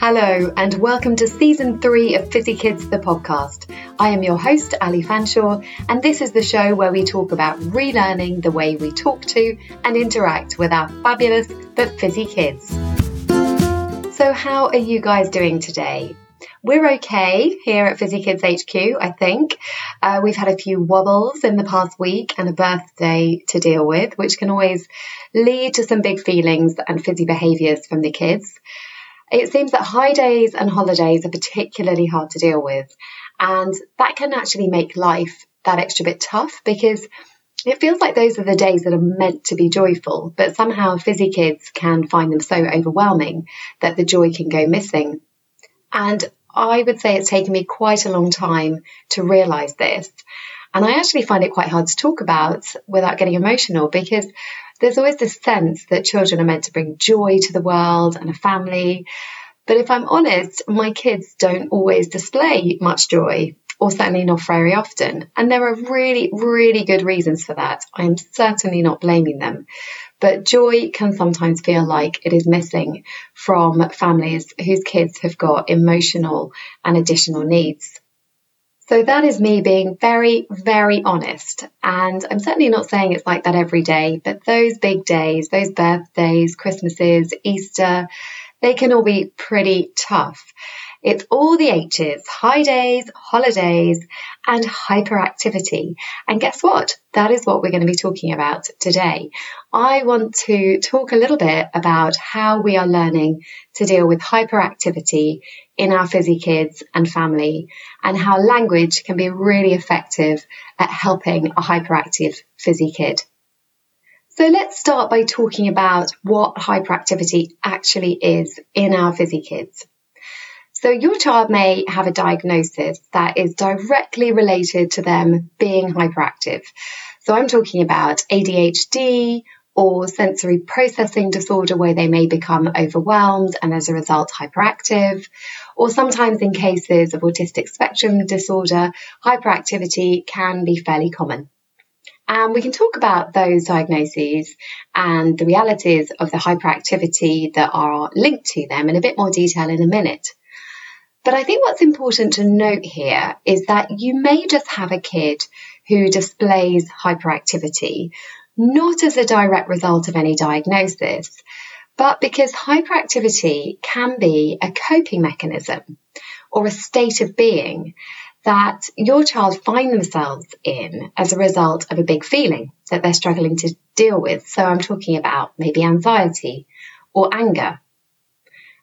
Hello, and welcome to season three of Fizzy Kids, the podcast. I am your host, Ali Fanshawe, and this is the show where we talk about relearning the way we talk to and interact with our fabulous but fizzy kids. So, how are you guys doing today? We're okay here at Fizzy Kids HQ, I think. Uh, we've had a few wobbles in the past week and a birthday to deal with, which can always lead to some big feelings and fizzy behaviours from the kids. It seems that high days and holidays are particularly hard to deal with, and that can actually make life that extra bit tough because it feels like those are the days that are meant to be joyful, but somehow fizzy kids can find them so overwhelming that the joy can go missing. And I would say it's taken me quite a long time to realize this. And I actually find it quite hard to talk about without getting emotional because there's always this sense that children are meant to bring joy to the world and a family. But if I'm honest, my kids don't always display much joy, or certainly not very often. And there are really, really good reasons for that. I am certainly not blaming them. But joy can sometimes feel like it is missing from families whose kids have got emotional and additional needs. So that is me being very, very honest. And I'm certainly not saying it's like that every day, but those big days, those birthdays, Christmases, Easter, they can all be pretty tough. It's all the H's high days, holidays, and hyperactivity. And guess what? That is what we're going to be talking about today. I want to talk a little bit about how we are learning to deal with hyperactivity in our fizzy kids and family, and how language can be really effective at helping a hyperactive fizzy kid. So let's start by talking about what hyperactivity actually is in our fizzy kids. So your child may have a diagnosis that is directly related to them being hyperactive. So I'm talking about ADHD or sensory processing disorder where they may become overwhelmed and as a result hyperactive. Or sometimes in cases of autistic spectrum disorder, hyperactivity can be fairly common. And we can talk about those diagnoses and the realities of the hyperactivity that are linked to them in a bit more detail in a minute. But I think what's important to note here is that you may just have a kid who displays hyperactivity, not as a direct result of any diagnosis, but because hyperactivity can be a coping mechanism or a state of being that your child find themselves in as a result of a big feeling that they're struggling to deal with. So I'm talking about maybe anxiety or anger.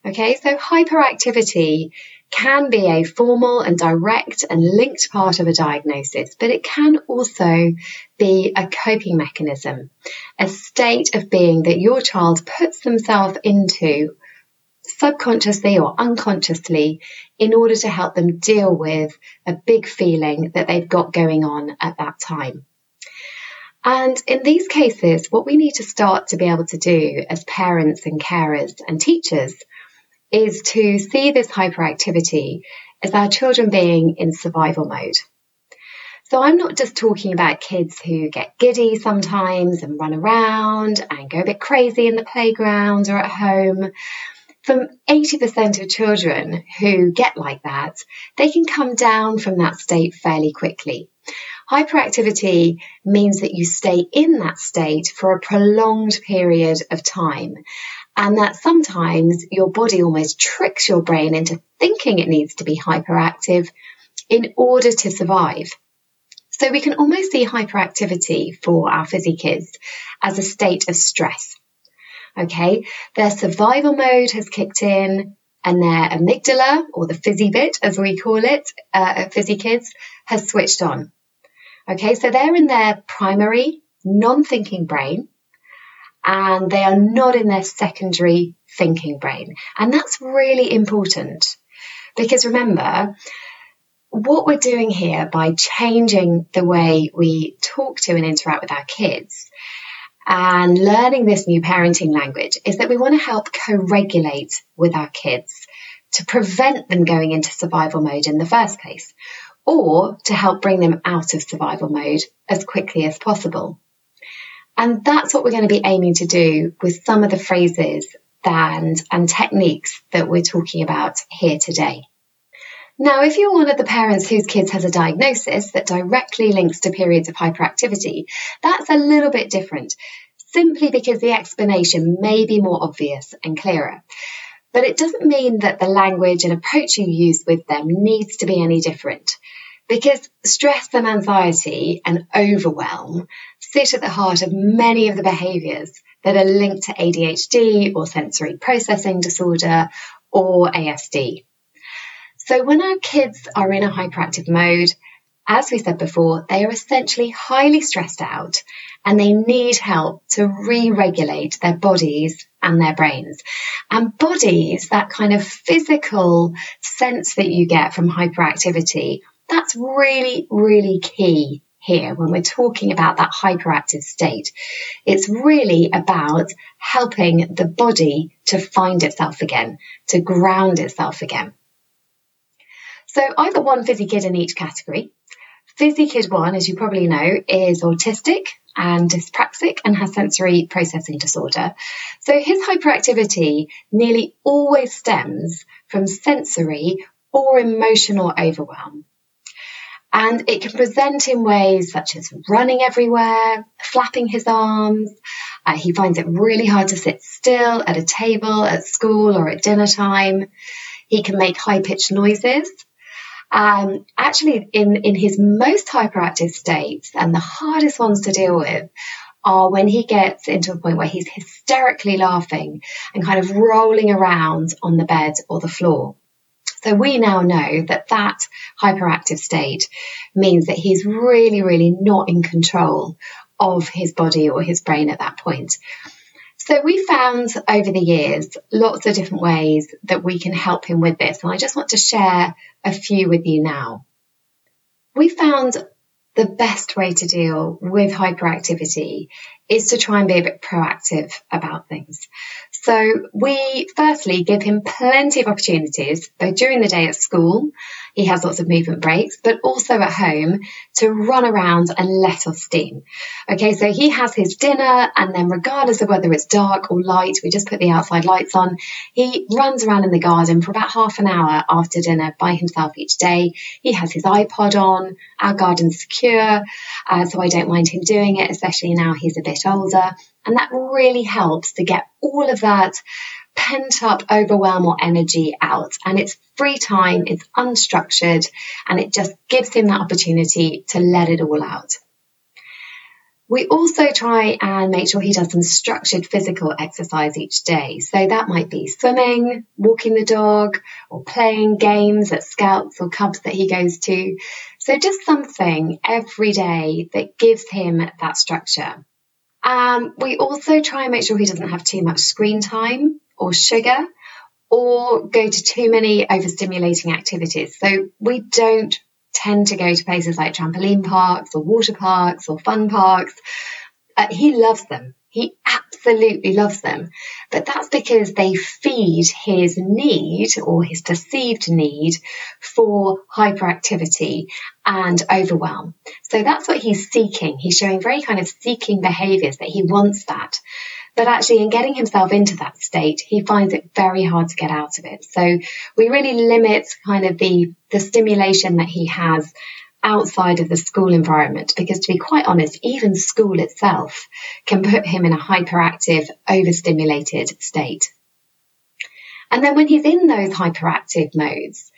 Okay, so hyperactivity can be a formal and direct and linked part of a diagnosis, but it can also be a coping mechanism, a state of being that your child puts themselves into subconsciously or unconsciously in order to help them deal with a big feeling that they've got going on at that time. And in these cases, what we need to start to be able to do as parents and carers and teachers is to see this hyperactivity as our children being in survival mode. So I'm not just talking about kids who get giddy sometimes and run around and go a bit crazy in the playground or at home. From 80% of children who get like that, they can come down from that state fairly quickly. Hyperactivity means that you stay in that state for a prolonged period of time and that sometimes your body almost tricks your brain into thinking it needs to be hyperactive in order to survive. So we can almost see hyperactivity for our fizzy kids as a state of stress. Okay, their survival mode has kicked in and their amygdala, or the fizzy bit as we call it, uh, fizzy kids, has switched on. Okay, so they're in their primary non thinking brain and they are not in their secondary thinking brain. And that's really important because remember, what we're doing here by changing the way we talk to and interact with our kids and learning this new parenting language is that we want to help co regulate with our kids to prevent them going into survival mode in the first place or to help bring them out of survival mode as quickly as possible. And that's what we're going to be aiming to do with some of the phrases and, and techniques that we're talking about here today. Now, if you're one of the parents whose kids has a diagnosis that directly links to periods of hyperactivity, that's a little bit different, simply because the explanation may be more obvious and clearer. But it doesn't mean that the language and approach you use with them needs to be any different. Because stress and anxiety and overwhelm sit at the heart of many of the behaviours that are linked to ADHD or sensory processing disorder or ASD. So when our kids are in a hyperactive mode, as we said before, they are essentially highly stressed out and they need help to re regulate their bodies and their brains. And bodies, that kind of physical sense that you get from hyperactivity, that's really, really key here when we're talking about that hyperactive state. It's really about helping the body to find itself again, to ground itself again. So I've got one fizzy kid in each category. Fizzy kid one, as you probably know, is autistic and dyspraxic and has sensory processing disorder. So his hyperactivity nearly always stems from sensory or emotional overwhelm. And it can present in ways such as running everywhere, flapping his arms. Uh, he finds it really hard to sit still at a table, at school, or at dinner time. He can make high pitched noises um, actually, in, in his most hyperactive states and the hardest ones to deal with are when he gets into a point where he's hysterically laughing and kind of rolling around on the bed or the floor. So we now know that that hyperactive state means that he's really, really not in control of his body or his brain at that point. So we found over the years lots of different ways that we can help him with this. And I just want to share a few with you now. We found the best way to deal with hyperactivity is to try and be a bit proactive about things. So we firstly give him plenty of opportunities, both during the day at school, he has lots of movement breaks, but also at home to run around and let off steam. Okay, so he has his dinner and then regardless of whether it's dark or light, we just put the outside lights on. He runs around in the garden for about half an hour after dinner by himself each day. He has his iPod on, our garden's secure, uh, so I don't mind him doing it, especially now he's a bit older. And that really helps to get all of that pent up overwhelm or energy out. And it's free time, it's unstructured, and it just gives him that opportunity to let it all out. We also try and make sure he does some structured physical exercise each day. So that might be swimming, walking the dog, or playing games at scouts or cubs that he goes to. So just something every day that gives him that structure. Um, we also try and make sure he doesn't have too much screen time or sugar or go to too many overstimulating activities. So we don't tend to go to places like trampoline parks or water parks or fun parks. Uh, he loves them. He absolutely loves them. But that's because they feed his need or his perceived need for hyperactivity and overwhelm. So that's what he's seeking. He's showing very kind of seeking behaviors that he wants that. But actually, in getting himself into that state, he finds it very hard to get out of it. So we really limit kind of the, the stimulation that he has outside of the school environment because to be quite honest, even school itself can put him in a hyperactive, overstimulated state. And then when he's in those hyperactive modes,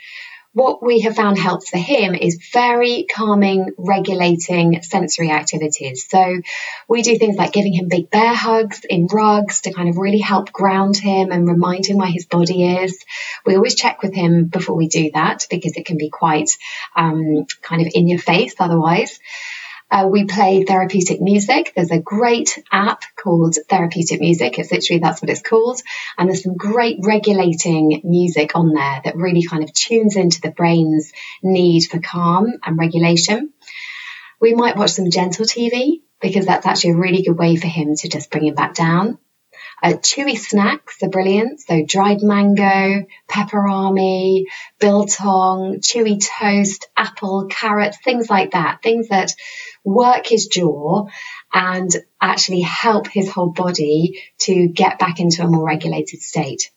what we have found helps for him is very calming, regulating sensory activities. So we do things like giving him big bear hugs in rugs to kind of really help ground him and remind him where his body is. We always check with him before we do that because it can be quite um, kind of in your face otherwise. Uh, we play therapeutic music. There's a great app called Therapeutic Music. It's literally that's what it's called. And there's some great regulating music on there that really kind of tunes into the brain's need for calm and regulation. We might watch some gentle TV because that's actually a really good way for him to just bring him back down. Uh, chewy snacks are brilliant. So dried mango, Peperami, biltong, chewy toast, apple, carrot, things like that. Things that work his jaw and actually help his whole body to get back into a more regulated state.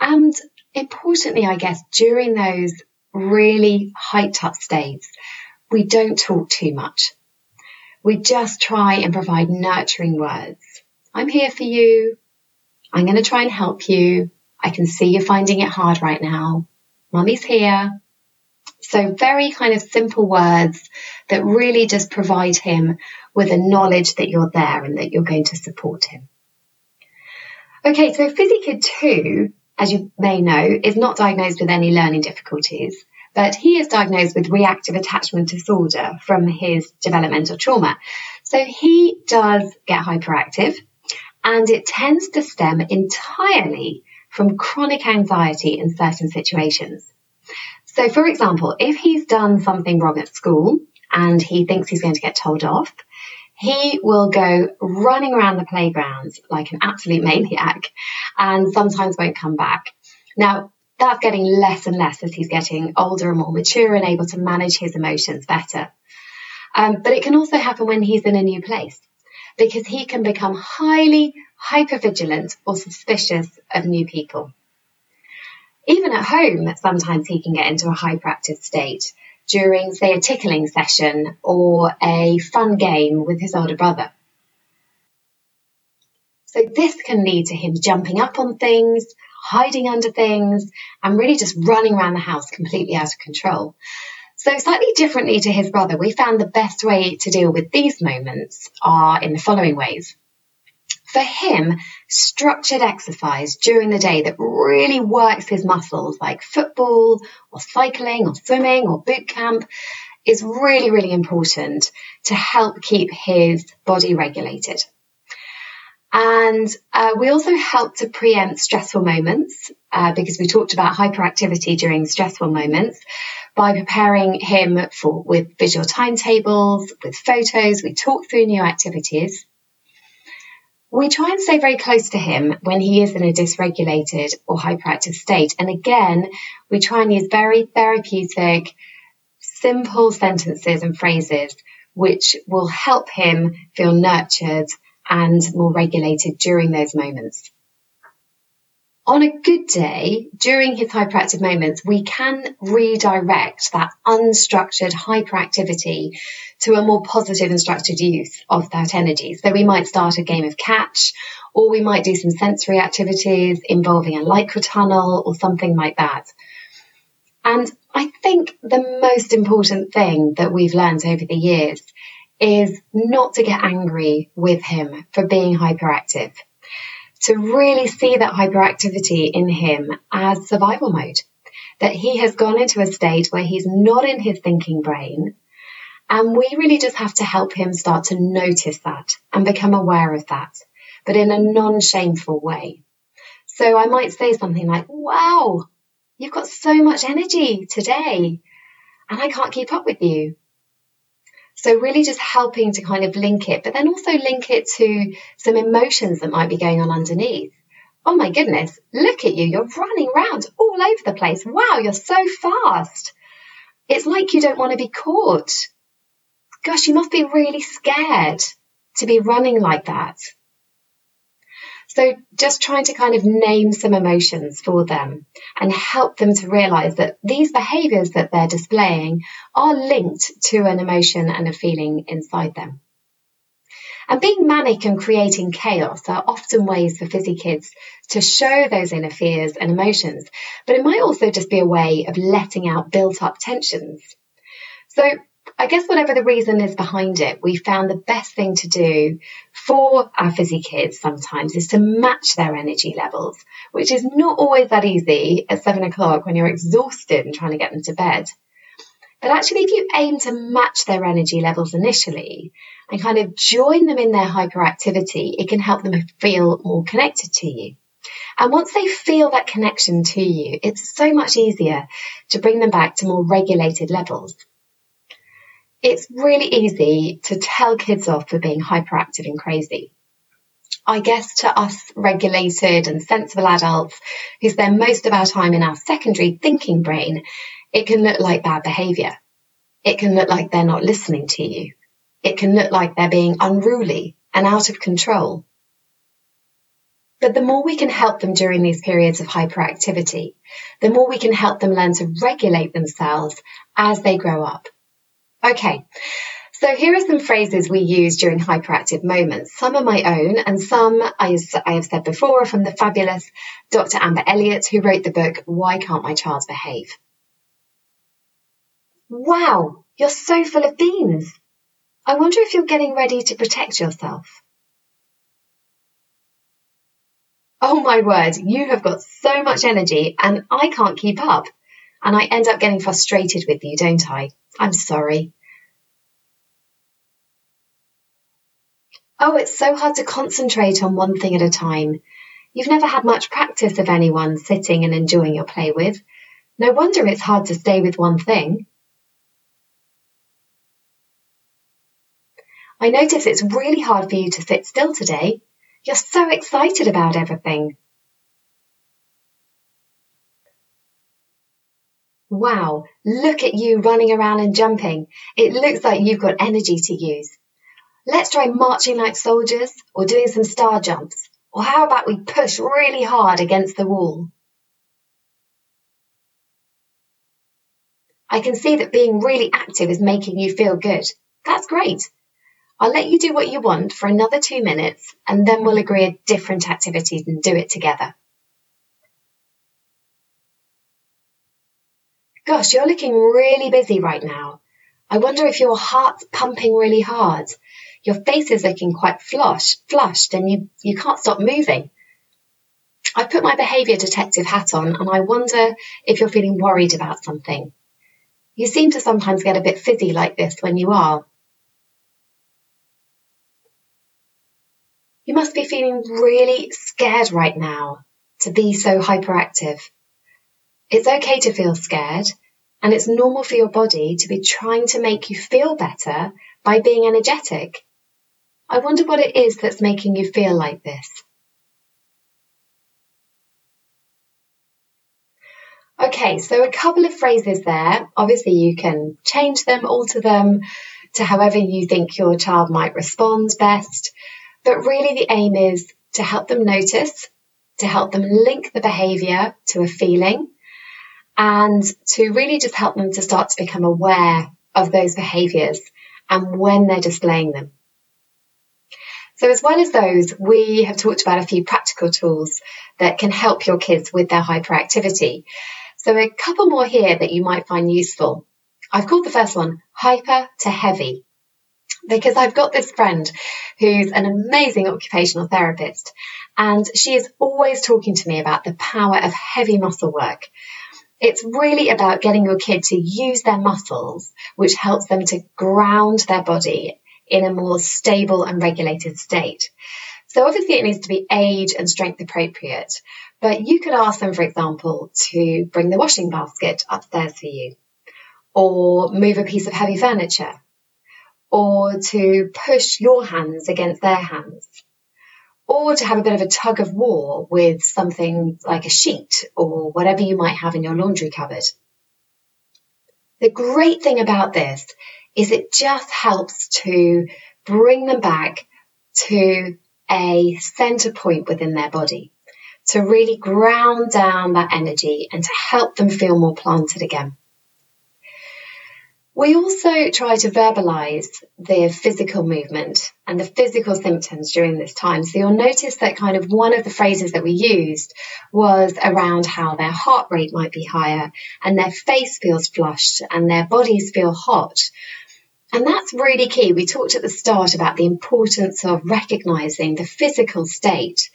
And importantly, I guess, during those really hyped up states, we don't talk too much. We just try and provide nurturing words. I'm here for you. I'm going to try and help you. I can see you're finding it hard right now. Mummy's here. So very kind of simple words that really just provide him with a knowledge that you're there and that you're going to support him. Okay, so Fizzy Kid 2, as you may know, is not diagnosed with any learning difficulties, but he is diagnosed with reactive attachment disorder from his developmental trauma. So he does get hyperactive and it tends to stem entirely from chronic anxiety in certain situations. So, for example, if he's done something wrong at school and he thinks he's going to get told off, he will go running around the playground like an absolute maniac and sometimes won't come back. Now, that's getting less and less as he's getting older and more mature and able to manage his emotions better. Um, but it can also happen when he's in a new place because he can become highly hypervigilant or suspicious of new people. Even at home, sometimes he can get into a hyperactive state during, say, a tickling session or a fun game with his older brother. So this can lead to him jumping up on things, hiding under things, and really just running around the house completely out of control. So, slightly differently to his brother, we found the best way to deal with these moments are in the following ways. For him, structured exercise during the day that really works his muscles, like football or cycling or swimming or boot camp, is really, really important to help keep his body regulated. And uh, we also help to preempt stressful moments uh, because we talked about hyperactivity during stressful moments by preparing him for with visual timetables, with photos. We talk through new activities. We try and stay very close to him when he is in a dysregulated or hyperactive state. And again, we try and use very therapeutic, simple sentences and phrases which will help him feel nurtured and more regulated during those moments. On a good day, during his hyperactive moments, we can redirect that unstructured hyperactivity to a more positive and structured use of that energy. So we might start a game of catch, or we might do some sensory activities involving a lycra tunnel or something like that. And I think the most important thing that we've learned over the years is not to get angry with him for being hyperactive, to really see that hyperactivity in him as survival mode, that he has gone into a state where he's not in his thinking brain. And we really just have to help him start to notice that and become aware of that, but in a non shameful way. So I might say something like, wow, you've got so much energy today and I can't keep up with you. So really just helping to kind of link it, but then also link it to some emotions that might be going on underneath. Oh my goodness, look at you. You're running around all over the place. Wow, you're so fast. It's like you don't want to be caught. Gosh, you must be really scared to be running like that. So just trying to kind of name some emotions for them and help them to realize that these behaviors that they're displaying are linked to an emotion and a feeling inside them. And being manic and creating chaos are often ways for fizzy kids to show those inner fears and emotions, but it might also just be a way of letting out built up tensions. So I guess whatever the reason is behind it, we found the best thing to do for our fizzy kids sometimes is to match their energy levels, which is not always that easy at seven o'clock when you're exhausted and trying to get them to bed. But actually, if you aim to match their energy levels initially and kind of join them in their hyperactivity, it can help them feel more connected to you. And once they feel that connection to you, it's so much easier to bring them back to more regulated levels it's really easy to tell kids off for being hyperactive and crazy. I guess to us regulated and sensible adults who spend most of our time in our secondary thinking brain, it can look like bad behavior. It can look like they're not listening to you. It can look like they're being unruly and out of control. But the more we can help them during these periods of hyperactivity, the more we can help them learn to regulate themselves as they grow up. Okay, so here are some phrases we use during hyperactive moments. Some are my own, and some, as I have said before, are from the fabulous Dr. Amber Elliott, who wrote the book, Why Can't My Child Behave? Wow, you're so full of beans. I wonder if you're getting ready to protect yourself. Oh my word, you have got so much energy and I can't keep up. And I end up getting frustrated with you, don't I? I'm sorry. Oh, it's so hard to concentrate on one thing at a time. You've never had much practice of anyone sitting and enjoying your play with. No wonder it's hard to stay with one thing. I notice it's really hard for you to sit still today. You're so excited about everything. Wow, look at you running around and jumping. It looks like you've got energy to use. Let's try marching like soldiers or doing some star jumps. Or how about we push really hard against the wall? I can see that being really active is making you feel good. That's great. I'll let you do what you want for another two minutes and then we'll agree a different activities and do it together. Gosh, you're looking really busy right now. I wonder if your heart's pumping really hard. Your face is looking quite flush, flushed and you, you can't stop moving. I put my behaviour detective hat on and I wonder if you're feeling worried about something. You seem to sometimes get a bit fizzy like this when you are, You must be feeling really scared right now to be so hyperactive. It's okay to feel scared, and it's normal for your body to be trying to make you feel better by being energetic. I wonder what it is that's making you feel like this. Okay, so a couple of phrases there. Obviously, you can change them, alter them to however you think your child might respond best. But really, the aim is to help them notice, to help them link the behavior to a feeling, and to really just help them to start to become aware of those behaviors and when they're displaying them. So, as well as those, we have talked about a few practical tools that can help your kids with their hyperactivity. So, a couple more here that you might find useful. I've called the first one hyper to heavy because I've got this friend who's an amazing occupational therapist and she is always talking to me about the power of heavy muscle work. It's really about getting your kid to use their muscles, which helps them to ground their body in a more stable and regulated state. So obviously it needs to be age and strength appropriate, but you could ask them, for example, to bring the washing basket upstairs for you or move a piece of heavy furniture or to push your hands against their hands, or to have a bit of a tug of war with something like a sheet or whatever you might have in your laundry cupboard. The great thing about this is it just helps to bring them back to a center point within their body, to really ground down that energy and to help them feel more planted again. We also try to verbalize the physical movement and the physical symptoms during this time. So you'll notice that kind of one of the phrases that we used was around how their heart rate might be higher and their face feels flushed and their bodies feel hot. And that's really key. We talked at the start about the importance of recognizing the physical state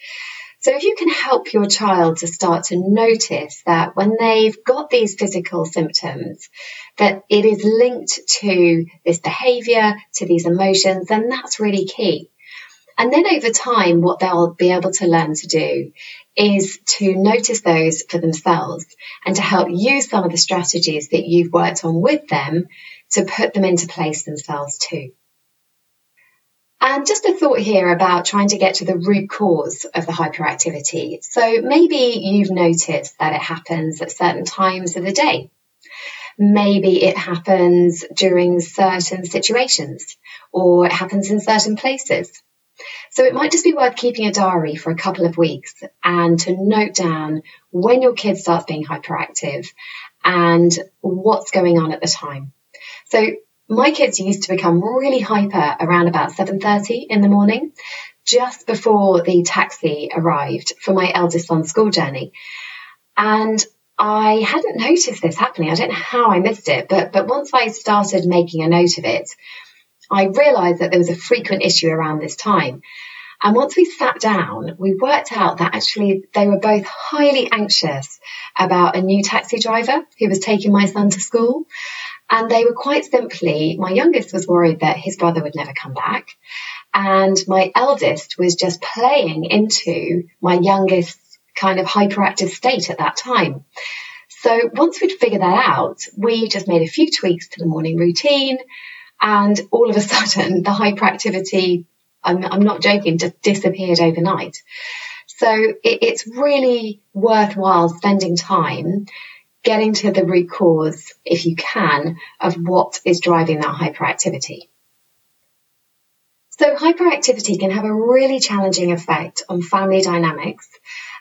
so if you can help your child to start to notice that when they've got these physical symptoms, that it is linked to this behavior, to these emotions, then that's really key. And then over time, what they'll be able to learn to do is to notice those for themselves and to help use some of the strategies that you've worked on with them to put them into place themselves too. And just a thought here about trying to get to the root cause of the hyperactivity. So maybe you've noticed that it happens at certain times of the day. Maybe it happens during certain situations, or it happens in certain places. So it might just be worth keeping a diary for a couple of weeks and to note down when your kid starts being hyperactive and what's going on at the time. So my kids used to become really hyper around about 7:30 in the morning, just before the taxi arrived for my eldest son's school journey. And I hadn't noticed this happening. I don't know how I missed it, but but once I started making a note of it, I realized that there was a frequent issue around this time. And once we sat down, we worked out that actually they were both highly anxious about a new taxi driver who was taking my son to school. And they were quite simply, my youngest was worried that his brother would never come back. And my eldest was just playing into my youngest's kind of hyperactive state at that time. So once we'd figured that out, we just made a few tweaks to the morning routine. And all of a sudden, the hyperactivity, I'm, I'm not joking, just disappeared overnight. So it, it's really worthwhile spending time getting to the root cause, if you can, of what is driving that hyperactivity. So hyperactivity can have a really challenging effect on family dynamics,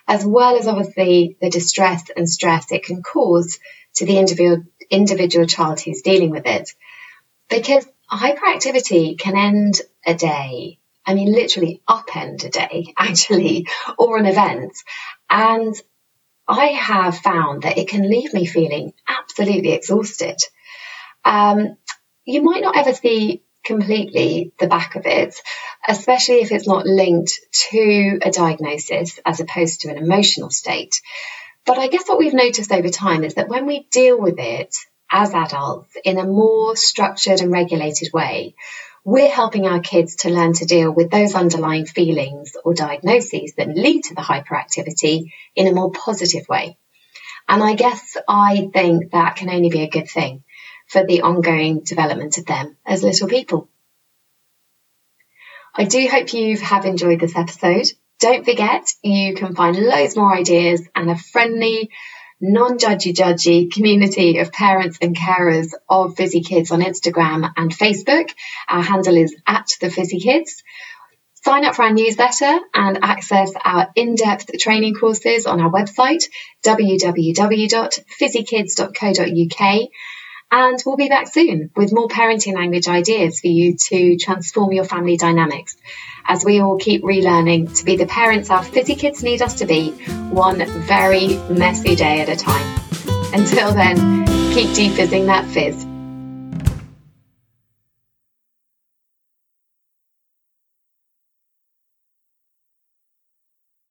as well as obviously the distress and stress it can cause to the individual, individual child who's dealing with it. Because hyperactivity can end a day, I mean, literally upend a day, actually, or an event. And I have found that it can leave me feeling absolutely exhausted. Um, you might not ever see completely the back of it, especially if it's not linked to a diagnosis as opposed to an emotional state. But I guess what we've noticed over time is that when we deal with it as adults in a more structured and regulated way, we're helping our kids to learn to deal with those underlying feelings or diagnoses that lead to the hyperactivity in a more positive way. And I guess I think that can only be a good thing for the ongoing development of them as little people. I do hope you have enjoyed this episode. Don't forget, you can find loads more ideas and a friendly, non-judgy judgy community of parents and carers of Fizzy Kids on Instagram and Facebook. Our handle is at the Fizzy Kids. Sign up for our newsletter and access our in-depth training courses on our website, www.fizzykids.co.uk and we'll be back soon with more parenting language ideas for you to transform your family dynamics as we all keep relearning to be the parents our fizzy kids need us to be, one very messy day at a time. Until then, keep defizzing that fizz.